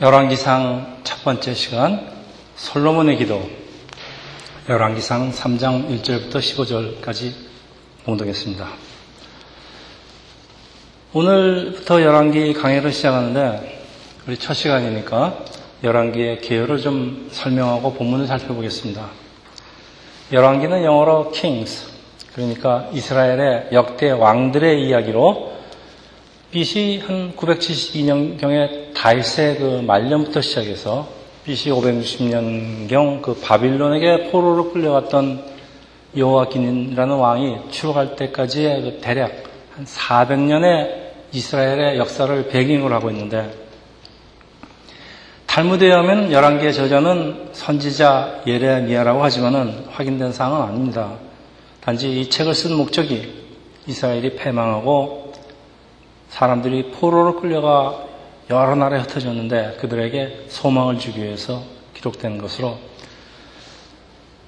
열왕기상 첫 번째 시간 솔로몬의 기도 열왕기상 3장 1절부터 15절까지 봉독했습니다. 오늘부터 열왕기 강의를 시작하는데 우리 첫 시간이니까 열왕기의 개요를 좀 설명하고 본문을 살펴보겠습니다. 열왕기는 영어로 kings 그러니까 이스라엘의 역대 왕들의 이야기로 BC 한 972년경에 다윗의 그 말년부터 시작해서 BC 560년경 그 바빌론에게 포로로 끌려갔던 여호와긴이라는 왕이 추록할 때까지의 그 대략 한 400년의 이스라엘의 역사를 배경으로 하고 있는데 탈무드에 하면 열왕기의 저자는 선지자 예레미야라고 하지만은 확인된 사항은 아닙니다. 단지 이 책을 쓴 목적이 이스라엘이 패망하고 사람들이 포로로 끌려가 여러 나라에 흩어졌는데 그들에게 소망을 주기 위해서 기록된 것으로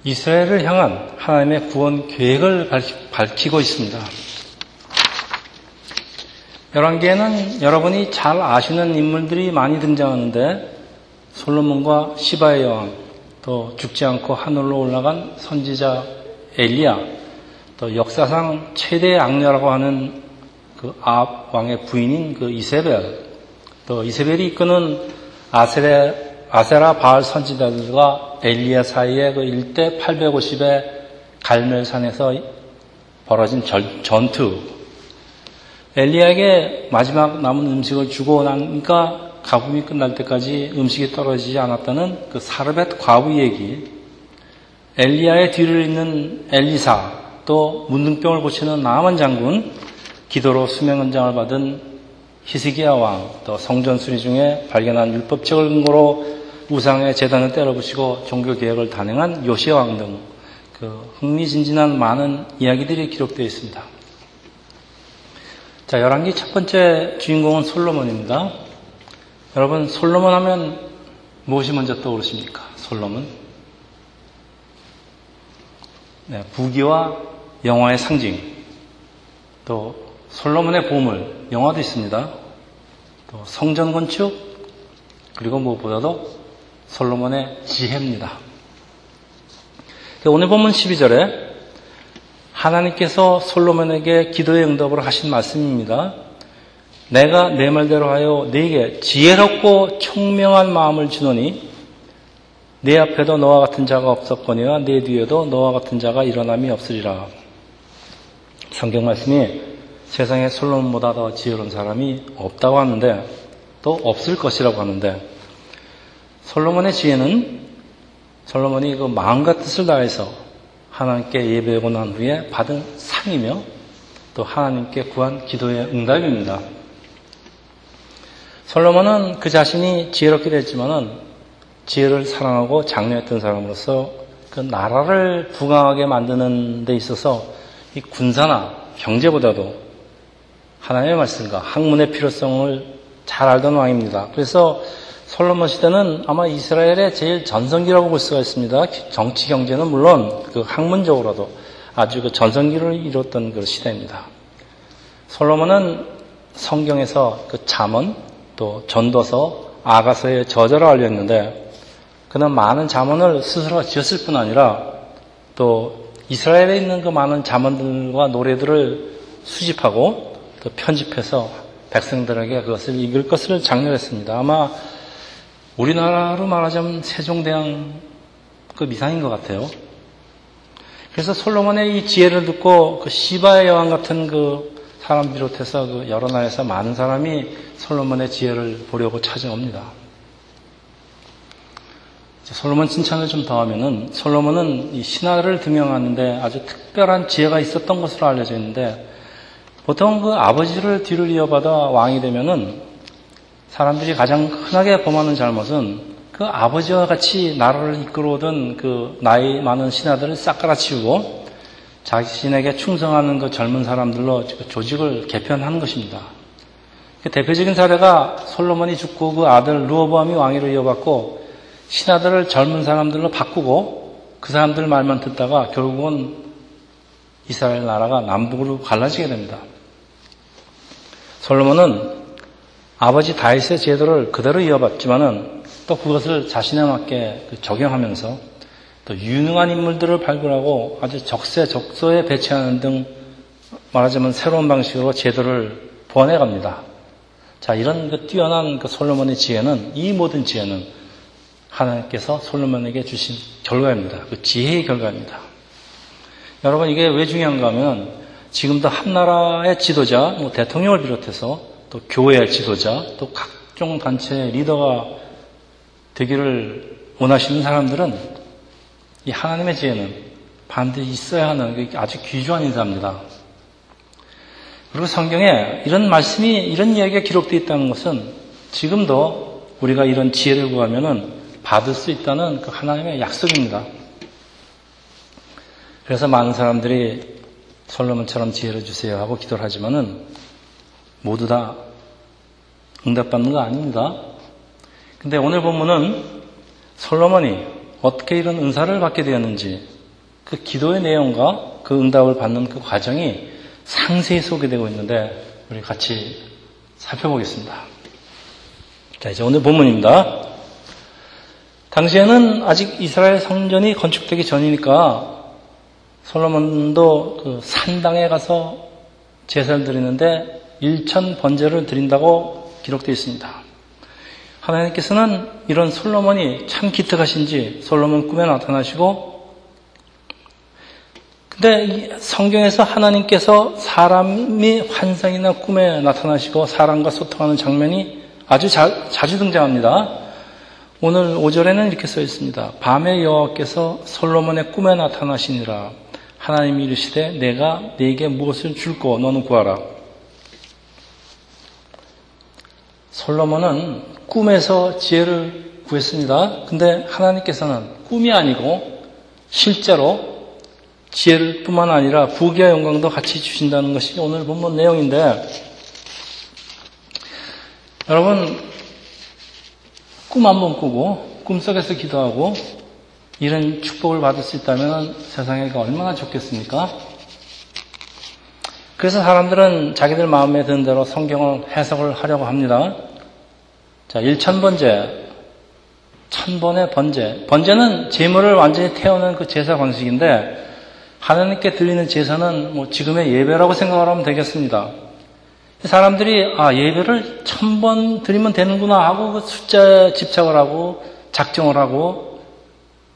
이스라엘을 향한 하나님의 구원 계획을 밝히고 있습니다. 열왕기에는 여러분이 잘 아시는 인물들이 많이 등장하는데 솔로몬과 시바의 여왕, 또 죽지 않고 하늘로 올라간 선지자 엘리야, 또 역사상 최대의 악녀라고 하는 그 아, 왕의 부인인 그 이세벨, 또 이세벨이 이끄는 아세레, 아세라 바알 선지자들과 엘리야 사이의 그 1대 850의 갈멜산에서 벌어진 절, 전투. 엘리야에게 마지막 남은 음식을 주고 나니까 가뭄이 끝날 때까지 음식이 떨어지지 않았다는 그 사르벳 과부 얘기. 엘리야의 뒤를 잇는 엘리사, 또 문둥병을 고치는 나만 장군, 기도로 수명연장을 받은 히스기야 왕, 또 성전 수리 중에 발견한 율법적을 근거로 우상의 재단을 때려부시고 종교 개혁을 단행한 요시아 왕 등 그 흥미진진한 많은 이야기들이 기록되어 있습니다. 자, 열왕기 첫 번째 주인공은 솔로몬입니다. 여러분, 솔로몬 하면 무엇이 먼저 떠오르십니까? 솔로몬? 네, 부귀와 영화의 상징, 또 솔로몬의 보물, 영화도 있습니다. 또 성전 건축, 그리고 무엇보다도 솔로몬의 지혜입니다. 오늘 본문 12절에 하나님께서 솔로몬에게 기도의 응답을 하신 말씀입니다. 내가 내 말대로 하여 네게 지혜롭고 총명한 마음을 주노니 내 앞에도 너와 같은 자가 없었거니와 내 뒤에도 너와 같은 자가 일어남이 없으리라. 성경 말씀이 세상에 솔로몬보다 더 지혜로운 사람이 없다고 하는데 또 없을 것이라고 하는데 솔로몬의 지혜는 솔로몬이 그 마음과 뜻을 다해서 하나님께 예배하고 난 후에 받은 상이며 또 하나님께 구한 기도의 응답입니다. 솔로몬은 그 자신이 지혜롭기도 했지만은 지혜를 사랑하고 장려했던 사람으로서 그 나라를 부강하게 만드는 데 있어서 이 군사나 경제보다도 하나님의 말씀과 학문의 필요성을 잘 알던 왕입니다. 그래서 솔로몬 시대는 아마 이스라엘의 제일 전성기라고 볼 수가 있습니다. 정치 경제는 물론 그 학문적으로도 아주 그 전성기를 이뤘던 그 시대입니다. 솔로몬은 성경에서 그 잠언 또 전도서 아가서의 저자로 알려있는데 그는 많은 자문을 스스로 지었을 뿐 아니라 또 이스라엘에 있는 그 많은 자문들과 노래들을 수집하고 또 편집해서 백성들에게 그것을 읽을 것을 장려했습니다. 아마 우리나라로 말하자면 세종대왕 그 미상인 것 같아요. 그래서 솔로몬의 이 지혜를 듣고 그 시바의 여왕 같은 그 사람 비롯해서 그 여러 나라에서 많은 사람이 솔로몬의 지혜를 보려고 찾아옵니다. 솔로몬 칭찬을 좀 더하면은 솔로몬은 이 신화를 등용하는데 아주 특별한 지혜가 있었던 것으로 알려져 있는데 보통 그 아버지를 뒤를 이어받아 왕이 되면은 사람들이 가장 흔하게 범하는 잘못은 그 아버지와 같이 나라를 이끌어오던 그 나이 많은 신하들을 싹 깔아치우고 자신에게 충성하는 그 젊은 사람들로 그 조직을 개편하는 것입니다. 그 대표적인 사례가 솔로몬이 죽고 그 아들 루어보암이 왕위를 이어받고 신하들을 젊은 사람들로 바꾸고 그 사람들 말만 듣다가 결국은 이스라엘 나라가 남북으로 갈라지게 됩니다. 솔로몬은 아버지 다윗의 제도를 그대로 이어봤지만은 또 그것을 자신에 맞게 그 적용하면서 또 유능한 인물들을 발굴하고 아주 적세적소에 배치하는 등 말하자면 새로운 방식으로 제도를 보완해 갑니다. 자, 이런 그 뛰어난 그 솔로몬의 지혜는 이 모든 지혜는 하나님께서 솔로몬에게 주신 결과입니다. 그 지혜의 결과입니다. 여러분 이게 왜 중요한가 하면 지금도 한 나라의 지도자, 뭐 대통령을 비롯해서 또 교회의 지도자, 또 각종 단체의 리더가 되기를 원하시는 사람들은 이 하나님의 지혜는 반드시 있어야 하는 아주 귀중한 인사입니다. 그리고 성경에 이런 말씀이, 이런 이야기가 기록되어 있다는 것은 지금도 우리가 이런 지혜를 구하면은 받을 수 있다는 그 하나님의 약속입니다. 그래서 많은 사람들이 솔로몬처럼 지혜를 주세요 하고 기도를 하지만은 모두 다 응답받는 거 아닙니다. 근데 오늘 본문은 솔로몬이 어떻게 이런 은사를 받게 되었는지 그 기도의 내용과 그 응답을 받는 그 과정이 상세히 소개되고 있는데 우리 같이 살펴보겠습니다. 자, 이제 오늘 본문입니다. 당시에는 아직 이스라엘 성전이 건축되기 전이니까 솔로몬도 그 산당에 가서 제사를 드리는데 일천 번제를 드린다고 기록되어 있습니다. 하나님께서는 이런 솔로몬이 참 기특하신지 솔로몬 꿈에 나타나시고 근데 성경에서 하나님께서 사람이 환상이나 꿈에 나타나시고 사람과 소통하는 장면이 아주 자, 자주 등장합니다. 오늘 5절에는 이렇게 써 있습니다. 밤에 여호와께서 솔로몬의 꿈에 나타나시니라. 하나님이 이르시되 내가 네게 무엇을 줄고 너는 구하라. 솔로몬은 꿈에서 지혜를 구했습니다. 근데 하나님께서는 꿈이 아니고 실제로 지혜를 뿐만 아니라 부귀와 영광도 같이 주신다는 것이 오늘 본문 내용인데 여러분 꿈 한번 꾸고 꿈속에서 기도하고 이런 축복을 받을 수 있다면 세상에 얼마나 좋겠습니까? 그래서 사람들은 자기들 마음에 드는 대로 성경을 해석을 하려고 합니다. 자, 1천번제, 천번의 번제. 번제는 재물을 완전히 태우는 그 제사 방식인데, 하나님께 드리는 제사는 뭐 지금의 예배라고 생각을 하면 되겠습니다. 사람들이, 아, 예배를 천번 드리면 되는구나 하고 그 숫자에 집착을 하고 작정을 하고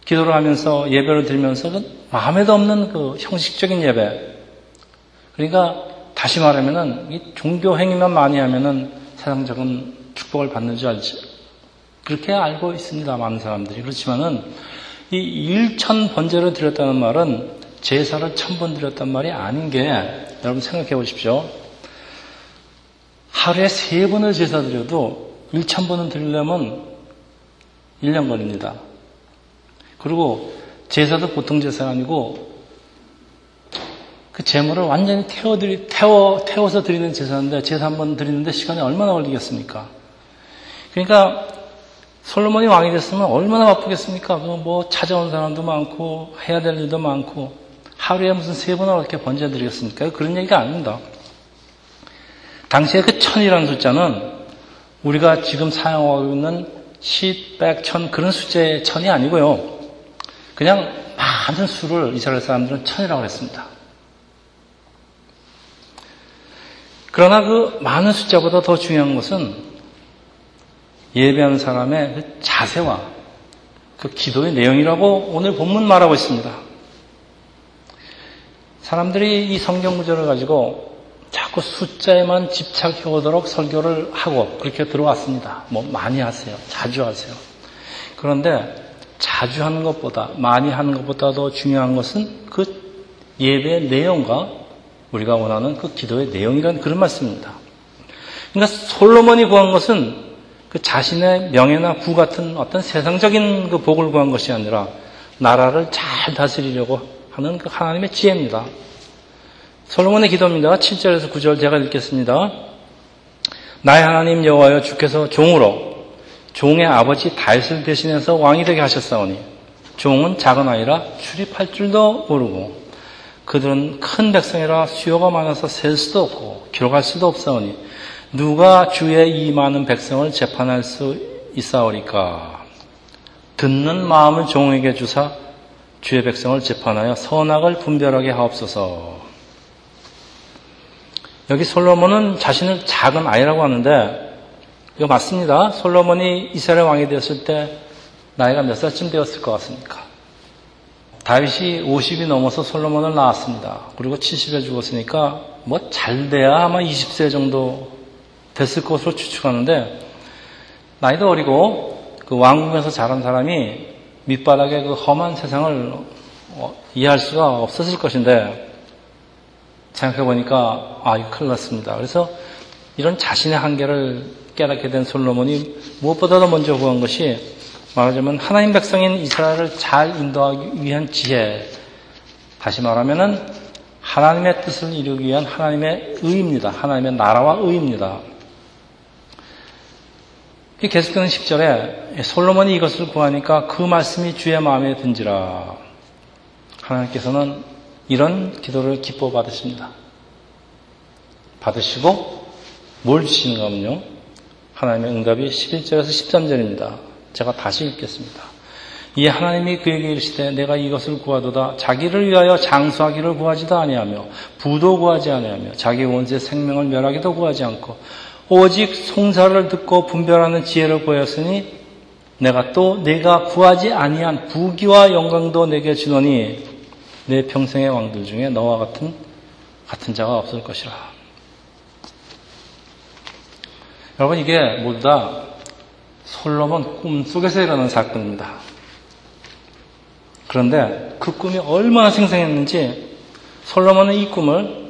기도를 하면서 예배를 드리면서 그 마음에도 없는 그 형식적인 예배. 그러니까 다시 말하면은 이 종교 행위만 많이 하면은 세상적인 축복을 받는 줄 알지. 그렇게 알고 있습니다. 많은 사람들이. 그렇지만은 이 일천 번제를 드렸다는 말은 제사를 천 번 드렸단 말이 아닌 게 여러분 생각해 보십시오. 하루에 세 번을 제사 드려도 일천 번은 드리려면 1년 걸립니다. 그리고 제사도 보통 제사가 아니고 그 재물을 완전히 태워드리, 태워, 태워서 드리는 제사인데 제사 한 번 드리는데 시간이 얼마나 걸리겠습니까? 그러니까 솔로몬이 왕이 됐으면 얼마나 바쁘겠습니까? 그뭐 찾아온 사람도 많고 해야 될 일도 많고 하루에 무슨 세 번을 어떻게 번제 드리겠습니까? 그런 얘기가 아닙니다. 당시에 그 천이라는 숫자는 우리가 지금 사용하고 있는 시, 백, 천 그런 숫자의 천이 아니고요. 그냥 많은 수를 이스라엘 사람들은 천이라고 했습니다. 그러나 그 많은 숫자보다 더 중요한 것은 예배하는 사람의 그 자세와 그 기도의 내용이라고 오늘 본문 말하고 있습니다. 사람들이 이 성경 구절을 가지고 자꾸 숫자에만 집착해 오도록 설교를 하고 그렇게 들어왔습니다. 뭐 많이 하세요. 자주 하세요. 그런데 자주 하는 것보다 많이 하는 것보다 더 중요한 것은 그 예배의 내용과 우리가 원하는 그 기도의 내용이라는 그런 말씀입니다. 그러니까 솔로몬이 구한 것은 그 자신의 명예나 부 같은 어떤 세상적인 그 복을 구한 것이 아니라 나라를 잘 다스리려고 하는 그 하나님의 지혜입니다. 솔로몬의 기도입니다. 7절에서 9절 제가 읽겠습니다. 나의 하나님 여호와여 주께서 종으로 종의 아버지 다윗을 대신해서 왕이 되게 하셨사오니 종은 작은 아이라 출입할 줄도 모르고 그들은 큰 백성이라 수요가 많아서 셀 수도 없고 기록할 수도 없사오니 누가 주의 이 많은 백성을 재판할 수 있사오리까? 듣는 마음을 종에게 주사 주의 백성을 재판하여 선악을 분별하게 하옵소서. 여기 솔로몬은 자신을 작은 아이라고 하는데 이거 맞습니다. 솔로몬이 이스라엘 왕이 되었을 때 나이가 몇 살쯤 되었을 것 같습니까? 다윗이 50이 넘어서 솔로몬을 낳았습니다. 그리고 70에 죽었으니까 뭐 잘 돼야 아마 20세 정도 됐을 것으로 추측하는데 나이도 어리고 그 왕궁에서 자란 사람이 밑바닥의 그 험한 세상을 어, 이해할 수가 없었을 것인데 생각해 보니까 아 이거 큰일 났습니다. 그래서 이런 자신의 한계를 깨닫게 된 솔로몬이 무엇보다도 먼저 구한 것이 말하자면 하나님 백성인 이스라엘을 잘 인도하기 위한 지혜. 다시 말하면은 하나님의 뜻을 이루기 위한 하나님의 의입니다. 하나님의 나라와 의입니다. 계속되는 10절에 솔로몬이 이것을 구하니까 그 말씀이 주의 마음에 든지라. 하나님께서는 이런 기도를 기뻐 받으십니다. 받으시고 뭘 주시는가 하면요. 하나님의 응답이 11절에서 13절입니다. 제가 다시 읽겠습니다. 이 하나님이 그에게 이르시되 내가 이것을 구하도다 자기를 위하여 장수하기를 구하지도 아니하며 부도 구하지 아니하며 자기 원수의 생명을 멸하기도 구하지 않고 오직 송사를 듣고 분별하는 지혜를 보였으니 내가 또 내가 구하지 아니한 부귀와 영광도 내게 주노니 내 평생의 왕들 중에 너와 같은 같은 자가 없을 것이라. 여러분 이게 모두 다 솔로몬 꿈 속에서 일어난 사건입니다. 그런데 그 꿈이 얼마나 생생했는지 솔로몬은 이 꿈을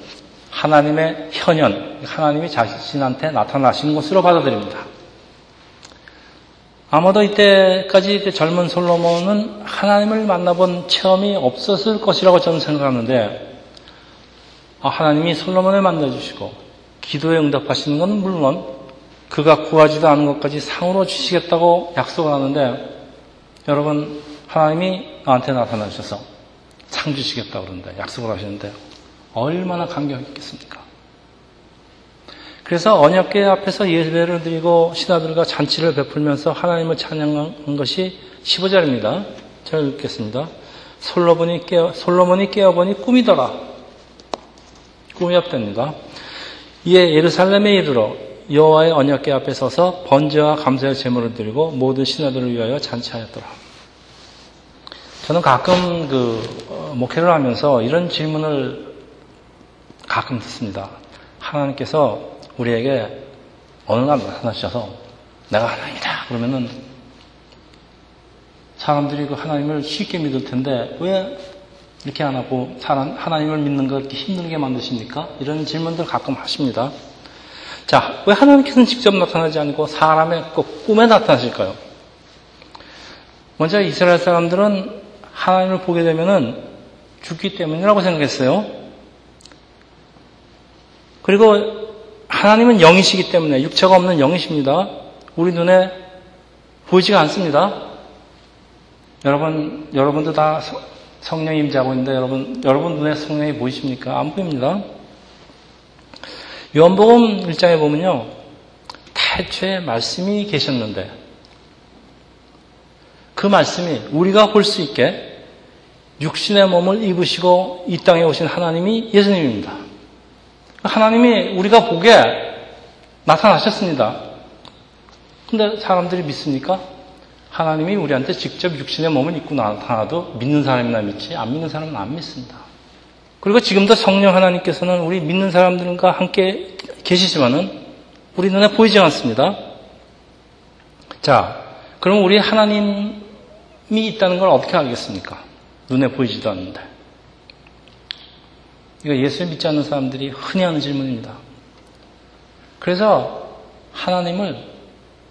하나님의 현현, 하나님이 자신한테 나타나신 것으로 받아들입니다. 아마도 이때까지 젊은 솔로몬은 하나님을 만나본 체험이 없었을 것이라고 저는 생각하는데 아, 하나님이 솔로몬을 만나주시고 기도에 응답하시는 건 물론 그가 구하지도 않은 것까지 상으로 주시겠다고 약속을 하는데 여러분 하나님이 나한테 나타나셔서 상 주시겠다고 그러는데 약속을 하시는데 얼마나 감격 있겠습니까? 그래서 언약궤 앞에서 예배를 드리고 신하들과 잔치를 베풀면서 하나님을 찬양한 것이 15절입니다. 제가 읽겠습니다. 솔로몬이 깨어, 솔로몬이 깨어보니 꿈이더라. 꿈이었답니다. 이에 예루살렘에 이르러 여호와의 언약궤 앞에 서서 번제와 감사의 제물을 드리고 모든 신하들을 위하여 잔치하였더라. 저는 가끔 그 어, 목회를 하면서 이런 질문을 가끔 듣습니다. 하나님께서 우리에게 어느 날 나타나셔서 내가 하나님이다 그러면은 사람들이 그 하나님을 쉽게 믿을 텐데 왜 이렇게 안 하고 하나님을 믿는 걸 이렇게 힘들게 만드십니까? 이런 질문들 가끔 하십니다. 자, 왜 하나님께서는 직접 나타나지 않고 사람의 꼭 꿈에 나타나실까요? 먼저 이스라엘 사람들은 하나님을 보게 되면은 죽기 때문이라고 생각했어요. 그리고 하나님은 영이시기 때문에 육체가 없는 영이십니다. 우리 눈에 보이지가 않습니다. 여러분, 여러분도 다 성령이 임재하고 있는데 여러분, 여러분 눈에 성령이 보이십니까? 안 보입니다. 요한복음 1장에 보면요. 태초에 말씀이 계셨는데 그 말씀이 우리가 볼 수 있게 육신의 몸을 입으시고 이 땅에 오신 하나님이 예수님입니다. 하나님이 우리가 보게 나타나셨습니다. 근데 사람들이 믿습니까? 하나님이 우리한테 직접 육신의 몸을 입고 나타나도 믿는 사람이나 믿지 안 믿는 사람은 안 믿습니다. 그리고 지금도 성령 하나님께서는 우리 믿는 사람들과 함께 계시지만은 우리 눈에 보이지 않습니다. 자, 그럼 우리 하나님이 있다는 걸 어떻게 알겠습니까? 눈에 보이지도 않는데. 이거 예수를 믿지 않는 사람들이 흔히 하는 질문입니다. 그래서 하나님을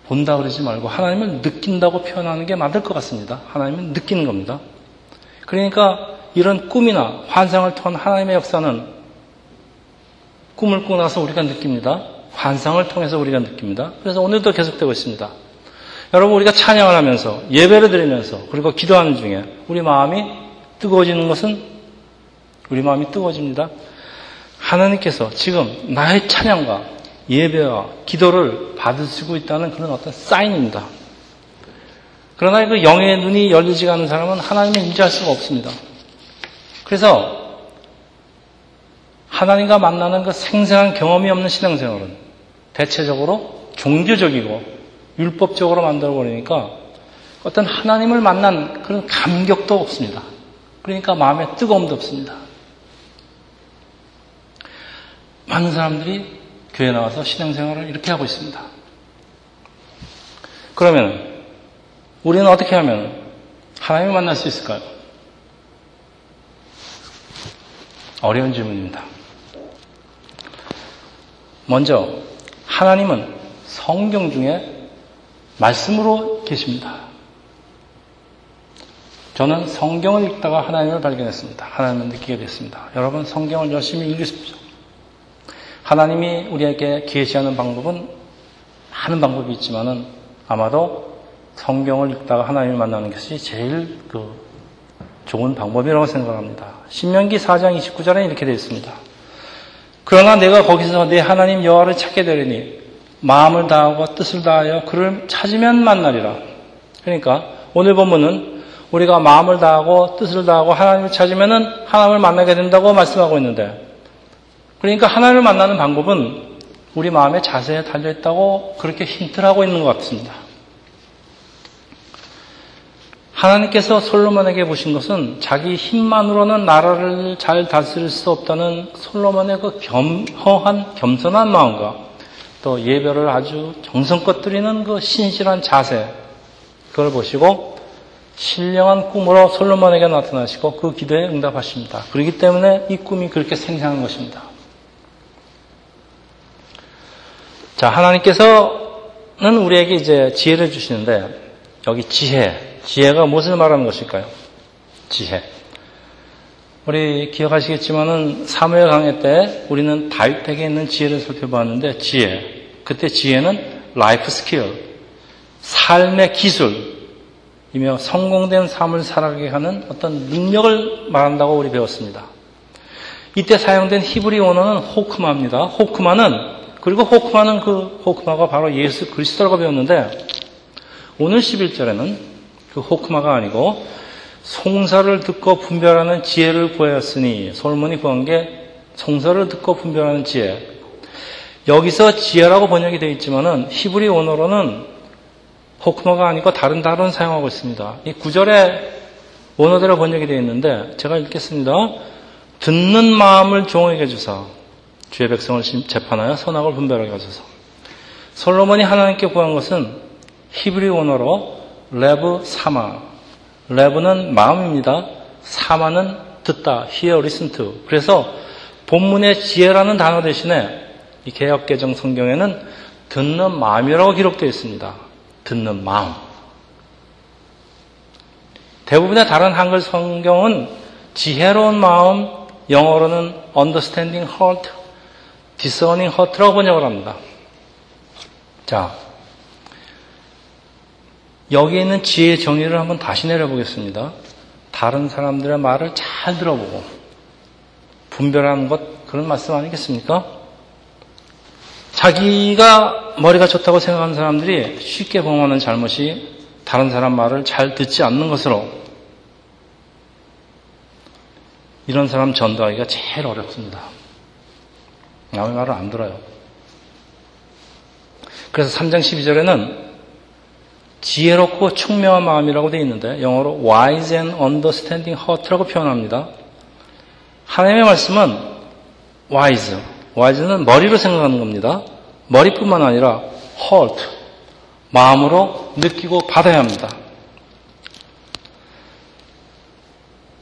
본다 그러지 말고 하나님을 느낀다고 표현하는 게 맞을 것 같습니다. 하나님은 느끼는 겁니다. 그러니까 이런 꿈이나 환상을 통한 하나님의 역사는 꿈을 꾸고 나서 우리가 느낍니다. 환상을 통해서 우리가 느낍니다. 그래서 오늘도 계속되고 있습니다. 여러분 우리가 찬양을 하면서 예배를 드리면서 그리고 기도하는 중에 우리 마음이 뜨거워지는 것은 우리 마음이 뜨거워집니다. 하나님께서 지금 나의 찬양과 예배와 기도를 받으시고 있다는 그런 어떤 사인입니다. 그러나 그 영의 눈이 열리지 않은 사람은 하나님을 인지할 수가 없습니다. 그래서 하나님과 만나는 그 생생한 경험이 없는 신앙생활은 대체적으로 종교적이고 율법적으로 만들어버리니까 어떤 하나님을 만난 그런 감격도 없습니다. 그러니까 마음에 뜨거움도 없습니다. 많은 사람들이 교회 나와서 신앙생활을 이렇게 하고 있습니다. 그러면 우리는 어떻게 하면 하나님을 만날 수 있을까요? 어려운 질문입니다. 먼저 하나님은 성경 중에 말씀으로 계십니다. 저는 성경을 읽다가 하나님을 발견했습니다. 하나님을 느끼게 됐습니다. 여러분 성경을 열심히 읽으십시오. 하나님이 우리에게 계시하는 방법은 많은 방법이 있지만은 아마도 성경을 읽다가 하나님을 만나는 것이 제일 그 좋은 방법이라고 생각합니다. 신명기 4장 29절에 이렇게 되어 있습니다. 그러나 내가 거기서 내 하나님 여호와를 찾게 되리니 마음을 다하고 뜻을 다하여 그를 찾으면 만나리라. 그러니까 오늘 본문은 우리가 마음을 다하고 뜻을 다하고 하나님을 찾으면은 하나님을 만나게 된다고 말씀하고 있는데 그러니까 하나님을 만나는 방법은 우리 마음의 자세에 달려 있다고 그렇게 힌트를 하고 있는 것 같습니다. 하나님께서 솔로몬에게 보신 것은 자기 힘만으로는 나라를 잘 다스릴 수 없다는 솔로몬의 그 겸허한 겸손한 마음과 또 예배를 아주 정성껏 드리는 그 신실한 자세 그걸 보시고 신령한 꿈으로 솔로몬에게 나타나시고 그 기도에 응답하십니다. 그렇기 때문에 이 꿈이 그렇게 생생한 것입니다. 자, 하나님께서는 우리에게 이제 지혜를 주시는데 여기 지혜, 지혜가 무엇을 말하는 것일까요? 지혜. 우리 기억하시겠지만은 사무엘 강의 때 우리는 다윗에게 있는 지혜를 살펴보았는데 지혜. 그때 지혜는 life skill, 삶의 기술이며 성공된 삶을 살아가게 하는 어떤 능력을 말한다고 우리 배웠습니다. 이때 사용된 히브리 원어는 호크마입니다. 호크마는 그리고 호크마는 그 호크마가 바로 예수 그리스도라고 배웠는데 오늘 11절에는 그 호크마가 아니고 송사를 듣고 분별하는 지혜를 구하였으니 솔몬이 구한 게 송사를 듣고 분별하는 지혜. 여기서 지혜라고 번역이 되어 있지만은 히브리 원어로는 호크마가 아니고 다른 단어를 사용하고 있습니다. 이 구절에 원어대로 번역이 되어 있는데 제가 읽겠습니다. 듣는 마음을 종에게 주사 주의 백성을 재판하여 선악을 분별하게 하소서. 솔로몬이 하나님께 구한 것은 히브리 원어로 레브 사마. 레브는 마음입니다. 사마는 듣다, hear, listen to. 그래서 본문의 지혜라는 단어 대신에 이 개역개정 성경에는 듣는 마음이라고 기록되어 있습니다. 듣는 마음. 대부분의 다른 한글 성경은 지혜로운 마음, 영어로는 understanding heart, discerning heart라고 번역을 합니다. 자, 여기 있는 지혜의 정의를 한번 다시 내려보겠습니다. 다른 사람들의 말을 잘 들어보고 분별하는 것 그런 말씀 아니겠습니까? 자기가 머리가 좋다고 생각하는 사람들이 쉽게 범하는 잘못이 다른 사람 말을 잘 듣지 않는 것으로 이런 사람 전도하기가 제일 어렵습니다. 남의 말을 안 들어요. 그래서 3장 12절에는 지혜롭고 총명한 마음이라고 되어 있는데 영어로 wise and understanding heart라고 표현합니다. 하나님의 말씀은 wise, wise는 머리로 생각하는 겁니다. 머리뿐만 아니라 heart, 마음으로 느끼고 받아야 합니다.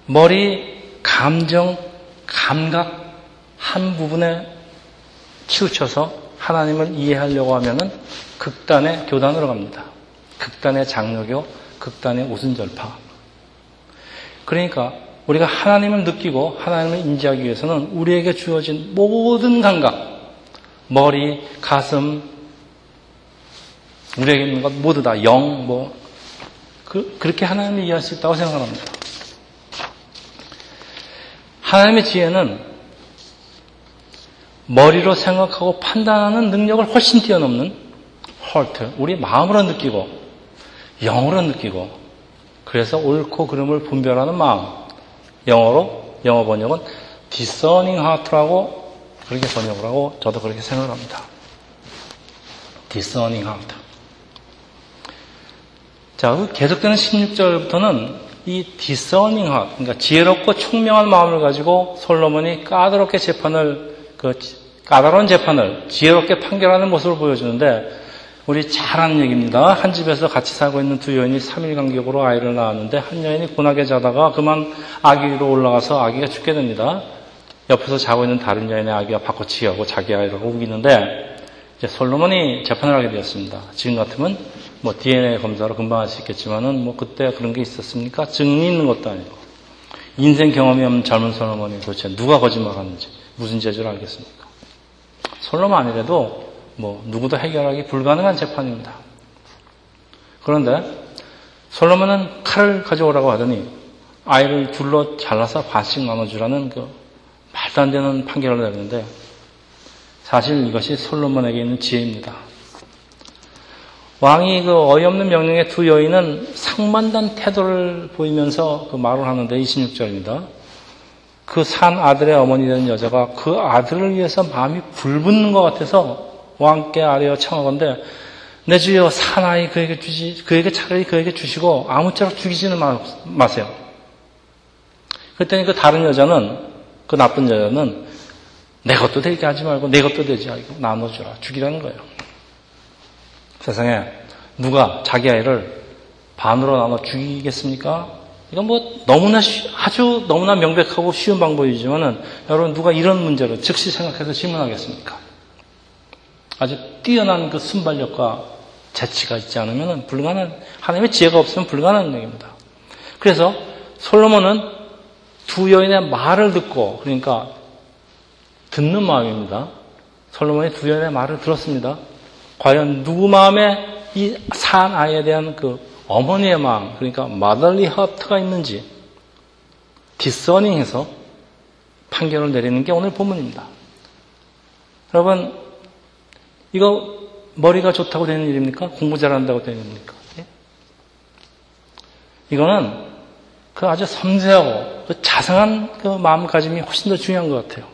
머리, 감정, 감각 한 부분에 치우쳐서 하나님을 이해하려고 하면은 극단의 교단으로 갑니다. 극단의 장로교, 극단의 오순절파. 그러니까 우리가 하나님을 느끼고 하나님을 인지하기 위해서는 우리에게 주어진 모든 감각, 머리, 가슴, 우리에게 있는 것 모두 다 영, 뭐, 그, 그렇게 하나님을 이해할 수 있다고 생각합니다. 하나님의 지혜는 머리로 생각하고 판단하는 능력을 훨씬 뛰어넘는 헐트, 우리 마음으로 느끼고 영어로 느끼고 그래서 옳고 그름을 분별하는 마음. 영어로 영어 번역은 discerning heart라고 그렇게 번역을 하고 저도 그렇게 생각을 합니다. discerning heart. 자, 그 계속되는 16절부터는 이 discerning heart, 그러니까 지혜롭고 총명한 마음을 가지고 솔로몬이 까다롭게 재판을 그 까다로운 재판을 지혜롭게 판결하는 모습을 보여주는데 우리 잘 아는 얘기입니다. 한 집에서 같이 살고 있는 두 여인이 3일 간격으로 아이를 낳았는데 한 여인이 고나게 자다가 그만 아기 위로 올라가서 아기가 죽게 됩니다. 옆에서 자고 있는 다른 여인의 아기가 바꿔치기 하고 자기 아이를 우기는데 이제 솔로몬이 재판을 하게 되었습니다. 지금 같으면 뭐 DNA 검사로 금방 할 수 있겠지만은 뭐 그때 그런 게 있었습니까? 증이 있는 것도 아니고 인생 경험이 없는 젊은 솔로몬이 도대체 누가 거짓말하는지 무슨 죄를 알겠습니까? 솔로몬 아니래도 뭐 누구도 해결하기 불가능한 재판입니다. 그런데 솔로몬은 칼을 가져오라고 하더니 아이를 둘로 잘라서 반씩 나눠주라는 그 말도 안 되는 판결을 내렸는데 사실 이것이 솔로몬에게 있는 지혜입니다. 왕이 그 어이없는 명령에 두 여인은 상만단 태도를 보이면서 그 말을 하는데 26절입니다. 그 산 아들의 어머니 되는 여자가 그 아들을 위해서 마음이 불붙는 것 같아서 왕께 아뢰어 청하건대 내 주여 사나이 그에게 주시 그에게 차라리 그에게 주시고 아무쪼록 죽이지는 마, 세요 그랬더니 그 다른 여자는 그 나쁜 여자는 내 것도 되게 하지 말고 내 것도 되지 말고 나눠주라 죽이라는 거예요. 세상에 누가 자기 아이를 반으로 나눠 죽이겠습니까? 이건 뭐 너무나 쉬, 아주 너무나 명백하고 쉬운 방법이지만은 여러분 누가 이런 문제를 즉시 생각해서 질문하겠습니까? 아주 뛰어난 그 순발력과 재치가 있지 않으면 불가능한, 하나님의 지혜가 없으면 불가능한 얘기입니다. 그래서 솔로몬은 두 여인의 말을 듣고, 그러니까 듣는 마음입니다. 솔로몬이 두 여인의 말을 들었습니다. 과연 누구 마음에 이 산 아이에 대한 그 어머니의 마음, 그러니까 마더리 하트가 있는지 디서닝해서 판결을 내리는 게 오늘 본문입니다. 여러분, 이거 머리가 좋다고 되는 일입니까? 공부 잘한다고 되는 일입니까? 예? 이거는 그 아주 섬세하고 그 자상한 그 마음가짐이 훨씬 더 중요한 것 같아요.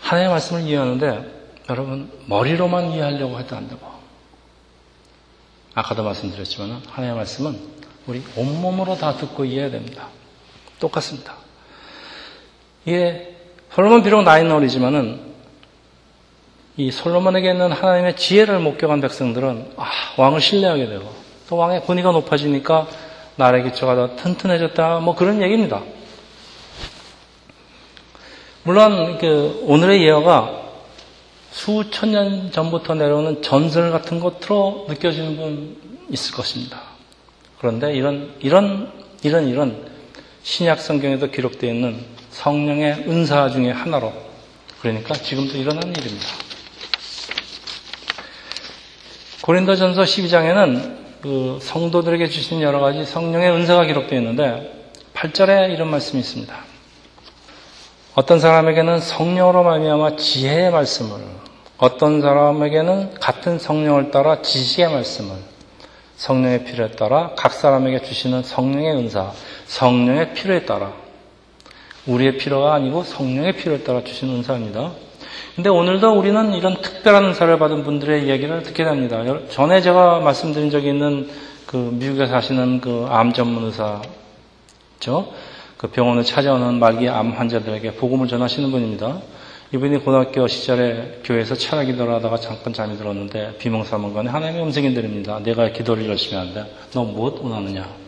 하나님의 말씀을 이해하는데 여러분 머리로만 이해하려고 해도 안 되고 아까도 말씀드렸지만 하나님의 말씀은 우리 온몸으로 다 듣고 이해해야 됩니다. 똑같습니다. 이게 솔로몬 비록 나이는 어리지만은 이 솔로몬에게 있는 하나님의 지혜를 목격한 백성들은 아, 왕을 신뢰하게 되고 또 왕의 권위가 높아지니까 나라의 기초가 더 튼튼해졌다 뭐 그런 얘기입니다. 물론 그 오늘의 예화가 수천 년 전부터 내려오는 전설 같은 것으로 느껴지는 분 있을 것입니다. 그런데 이런 이런 이런 이런 신약 성경에도 기록되어 있는 성령의 은사 중의 하나로 그러니까 지금도 일어난 일입니다. 고린도전서 12장에는 그 성도들에게 주신 여러 가지 성령의 은사가 기록되어 있는데 8절에 이런 말씀이 있습니다. 어떤 사람에게는 성령으로 말미암아 지혜의 말씀을 어떤 사람에게는 같은 성령을 따라 지식의 말씀을 성령의 필요에 따라 각 사람에게 주시는 성령의 은사 성령의 필요에 따라 우리의 필요가 아니고 성령의 필요에 따라 주신 은사입니다. 근데 오늘도 우리는 이런 특별한 은사를 받은 분들의 이야기를 듣게 됩니다. 전에 제가 말씀드린 적이 있는 그 미국에 사시는 그 암 전문 의사죠. 그 병원을 찾아오는 말기 암 환자들에게 복음을 전하시는 분입니다. 이분이 고등학교 시절에 교회에서 철학 기도를 하다가 잠깐 잠이 들었는데 비몽사몽간에 하나님의 음성이 들립니다. 내가 기도를 열심히 하는데 너 무엇 원하느냐?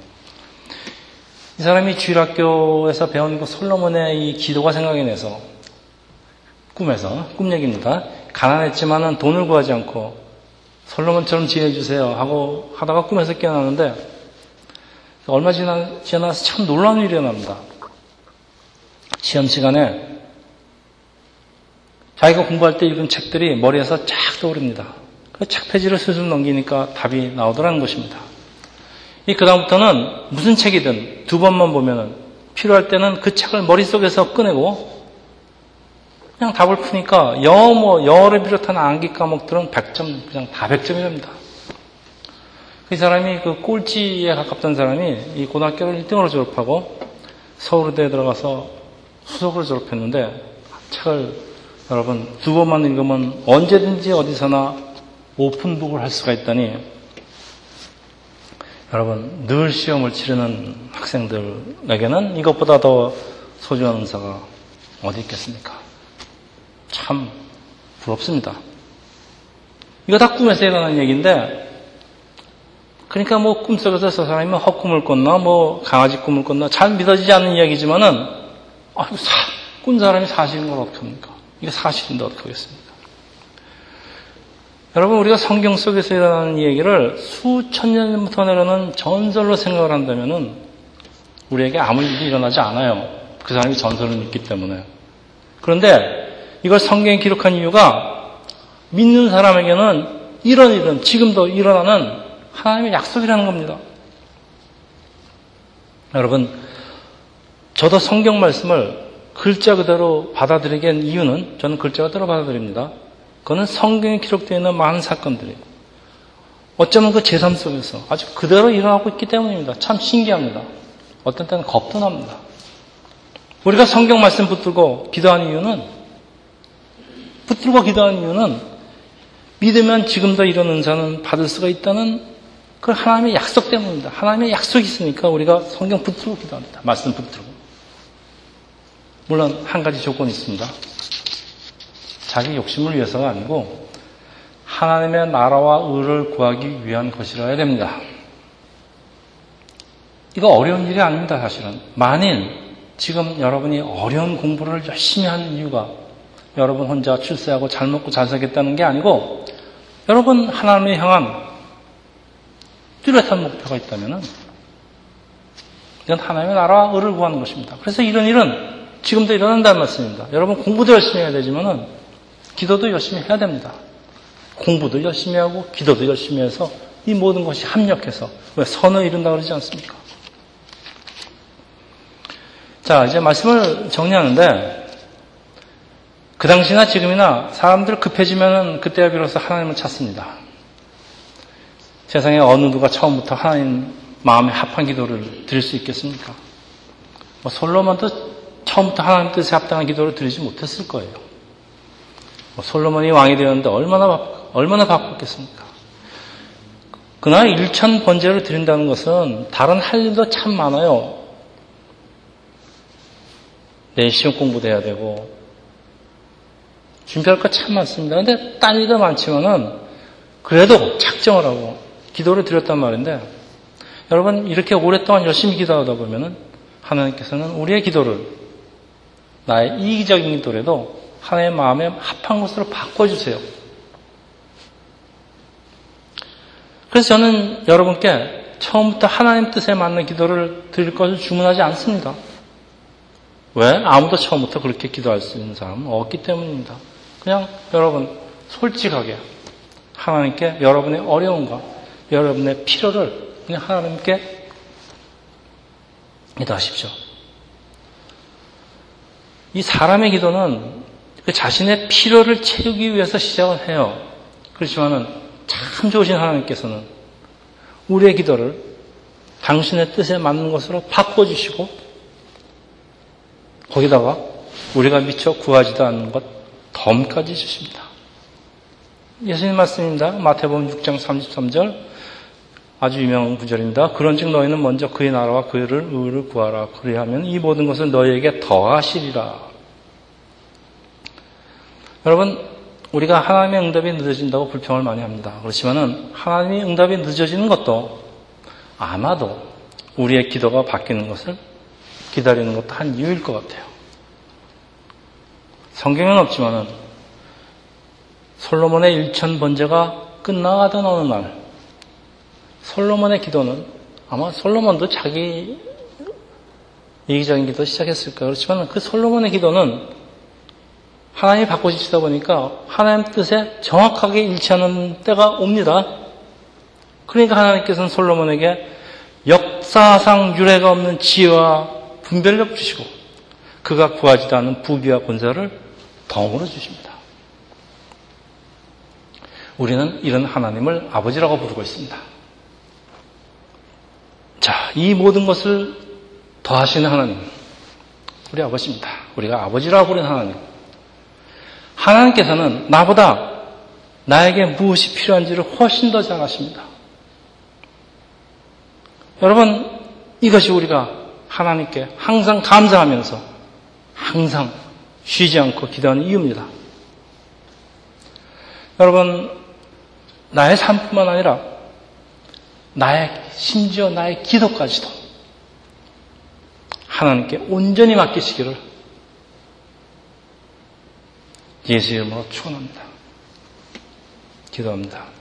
이 사람이 주일학교에서 배운 그 솔로몬의 이 기도가 생각이 나서 꿈에서 꿈 얘기입니다. 가난했지만은 돈을 구하지 않고 솔로몬처럼 지내 주세요 하고 하다가 꿈에서 깨어나는데 얼마 지나, 지나서 참 놀라운 일이 일어납니다. 시험 시간에 자기가 공부할 때 읽은 책들이 머리에서 쫙 떠오릅니다. 그 책 페이지를 슬슬 넘기니까 답이 나오더라는 것입니다. 이 그다음부터는 무슨 책이든 두 번만 보면은 필요할 때는 그 책을 머릿속에서 꺼내고 그냥 답을 푸니까 영어 뭐 영어를 비롯한 암기 과목들은 100점 그냥 다 100점이랍니다. 그 사람이 그 꼴찌에 가깝던 사람이 이 고등학교를 1등으로 졸업하고 서울대에 들어가서 수석으로 졸업했는데 책을 여러분 두 번만 읽으면 언제든지 어디서나 오픈북을 할 수가 있다니 여러분 늘 시험을 치르는 학생들에게는 이것보다 더 소중한 은사가 어디 있겠습니까? 참 부럽습니다. 이거 다 꿈에서 일어난 얘기인데 그러니까 뭐 꿈속에서 저 사람이 헛꿈을 꿨나 뭐 강아지 꿈을 꿨나 잘 믿어지지 않는 이야기지만은 아, 이거 사, 꾼 사람이 사실인 걸 어떡합니까? 이게 사실인데 어떡하겠습니까? 여러분 우리가 성경 속에서 일어나는 얘기를 수천 년 전부터 내려오는 전설로 생각을 한다면은 우리에게 아무 일이 일어나지 않아요. 그 사람이 전설을 믿기 때문에. 그런데 이걸 성경에 기록한 이유가 믿는 사람에게는 이런 일은 지금도 일어나는 하나님의 약속이라는 겁니다. 여러분, 저도 성경 말씀을 글자 그대로 받아들이게 한 이유는 저는 글자 그대로 받아들입니다. 그거는 성경에 기록되어 있는 많은 사건들이 어쩌면 그 제3 속에서 아주 그대로 일어나고 있기 때문입니다. 참 신기합니다. 어떤 때는 겁도 납니다. 우리가 성경 말씀 붙들고 기도하는 이유는 붙들고 기도하는 이유는 믿으면 지금도 이런 은사는 받을 수가 있다는 그 하나님의 약속 때문입니다. 하나님의 약속이 있으니까 우리가 성경 붙들고 기도합니다. 말씀 붙들고. 물론 한 가지 조건이 있습니다. 자기 욕심을 위해서가 아니고 하나님의 나라와 의를 구하기 위한 것이라 야 됩니다. 이거 어려운 일이 아닙니다, 사실은. 만일 지금 여러분이 어려운 공부를 열심히 하는 이유가 여러분 혼자 출세하고 잘 먹고 잘 살겠다는 게 아니고 여러분 하나님을 향한 뚜렷한 목표가 있다면 이건 하나님의 나라와 의를 구하는 것입니다. 그래서 이런 일은 지금도 일어난다는 말씀입니다. 여러분 공부도 열심히 해야 되지만은 기도도 열심히 해야 됩니다. 공부도 열심히 하고 기도도 열심히 해서 이 모든 것이 합력해서 왜 선을 이룬다 그러지 않습니까? 자, 이제 말씀을 정리하는데 그 당시나 지금이나 사람들 급해지면 그때야 비로소 하나님을 찾습니다. 세상에 어느 누가 처음부터 하나님 마음에 합한 기도를 드릴 수 있겠습니까? 뭐 솔로몬도 처음부터 하나님 뜻에 합당한 기도를 드리지 못했을 거예요. 뭐 솔로몬이 왕이 되었는데 얼마나 얼마나 바빴겠습니까? 그러나 일천 번제를 드린다는 것은 다른 할 일도 참 많아요. 내 시험 공부도 해야 되고 준비할 거 참 많습니다. 근데 딴 일도 많지만은 그래도 작정을 하고 기도를 드렸단 말인데 여러분 이렇게 오랫동안 열심히 기도하다 보면은 하나님께서는 우리의 기도를 나의 이기적인 기도라도 하나님의 마음에 합한 것으로 바꿔주세요. 그래서 저는 여러분께 처음부터 하나님 뜻에 맞는 기도를 드릴 것을 주문하지 않습니다. 왜? 아무도 처음부터 그렇게 기도할 수 있는 사람은 없기 때문입니다. 그냥 여러분 솔직하게 하나님께 여러분의 어려움과 여러분의 필요를 그냥 하나님께 기도하십시오. 이 사람의 기도는 그 자신의 필요를 채우기 위해서 시작을 해요. 그렇지만은 참 좋으신 하나님께서는 우리의 기도를 당신의 뜻에 맞는 것으로 바꿔주시고 거기다가 우리가 미처 구하지도 않는 것 덤까지 주십니다. 예수님 말씀입니다. 마태복음 6장 33절 아주 유명한 구절입니다. 그런즉 너희는 먼저 그의 나라와 그를 의를 구하라. 그리하면 이 모든 것을 너희에게 더하시리라. 여러분, 우리가 하나님의 응답이 늦어진다고 불평을 많이 합니다. 그렇지만은 하나님의 응답이 늦어지는 것도 아마도 우리의 기도가 바뀌는 것을 기다리는 것도 한 이유일 것 같아요. 성경은 없지만은 솔로몬의 일천 번제가 끝나가던 어느 날 솔로몬의 기도는 아마 솔로몬도 자기 이기적인 기도 시작했을 거예요. 그렇지만 그 솔로몬의 기도는 하나님이 바꿔주시다 보니까 하나님 뜻에 정확하게 일치하는 때가 옵니다. 그러니까 하나님께서는 솔로몬에게 역사상 유례가 없는 지혜와 분별력 주시고 그가 구하지도 않는 부비와 권세를 덤으로 주십니다. 우리는 이런 하나님을 아버지라고 부르고 있습니다. 자, 이 모든 것을 더하시는 하나님, 우리 아버지입니다. 우리가 아버지라고 부르는 하나님. 하나님께서는 나보다 나에게 무엇이 필요한지를 훨씬 더 잘 아십니다. 여러분, 이것이 우리가 하나님께 항상 감사하면서 항상 쉬지 않고 기도하는 이유입니다. 여러분, 나의 삶뿐만 아니라 나의, 심지어 나의 기도까지도 하나님께 온전히 맡기시기를 예수 이름으로 축원합니다. 기도합니다.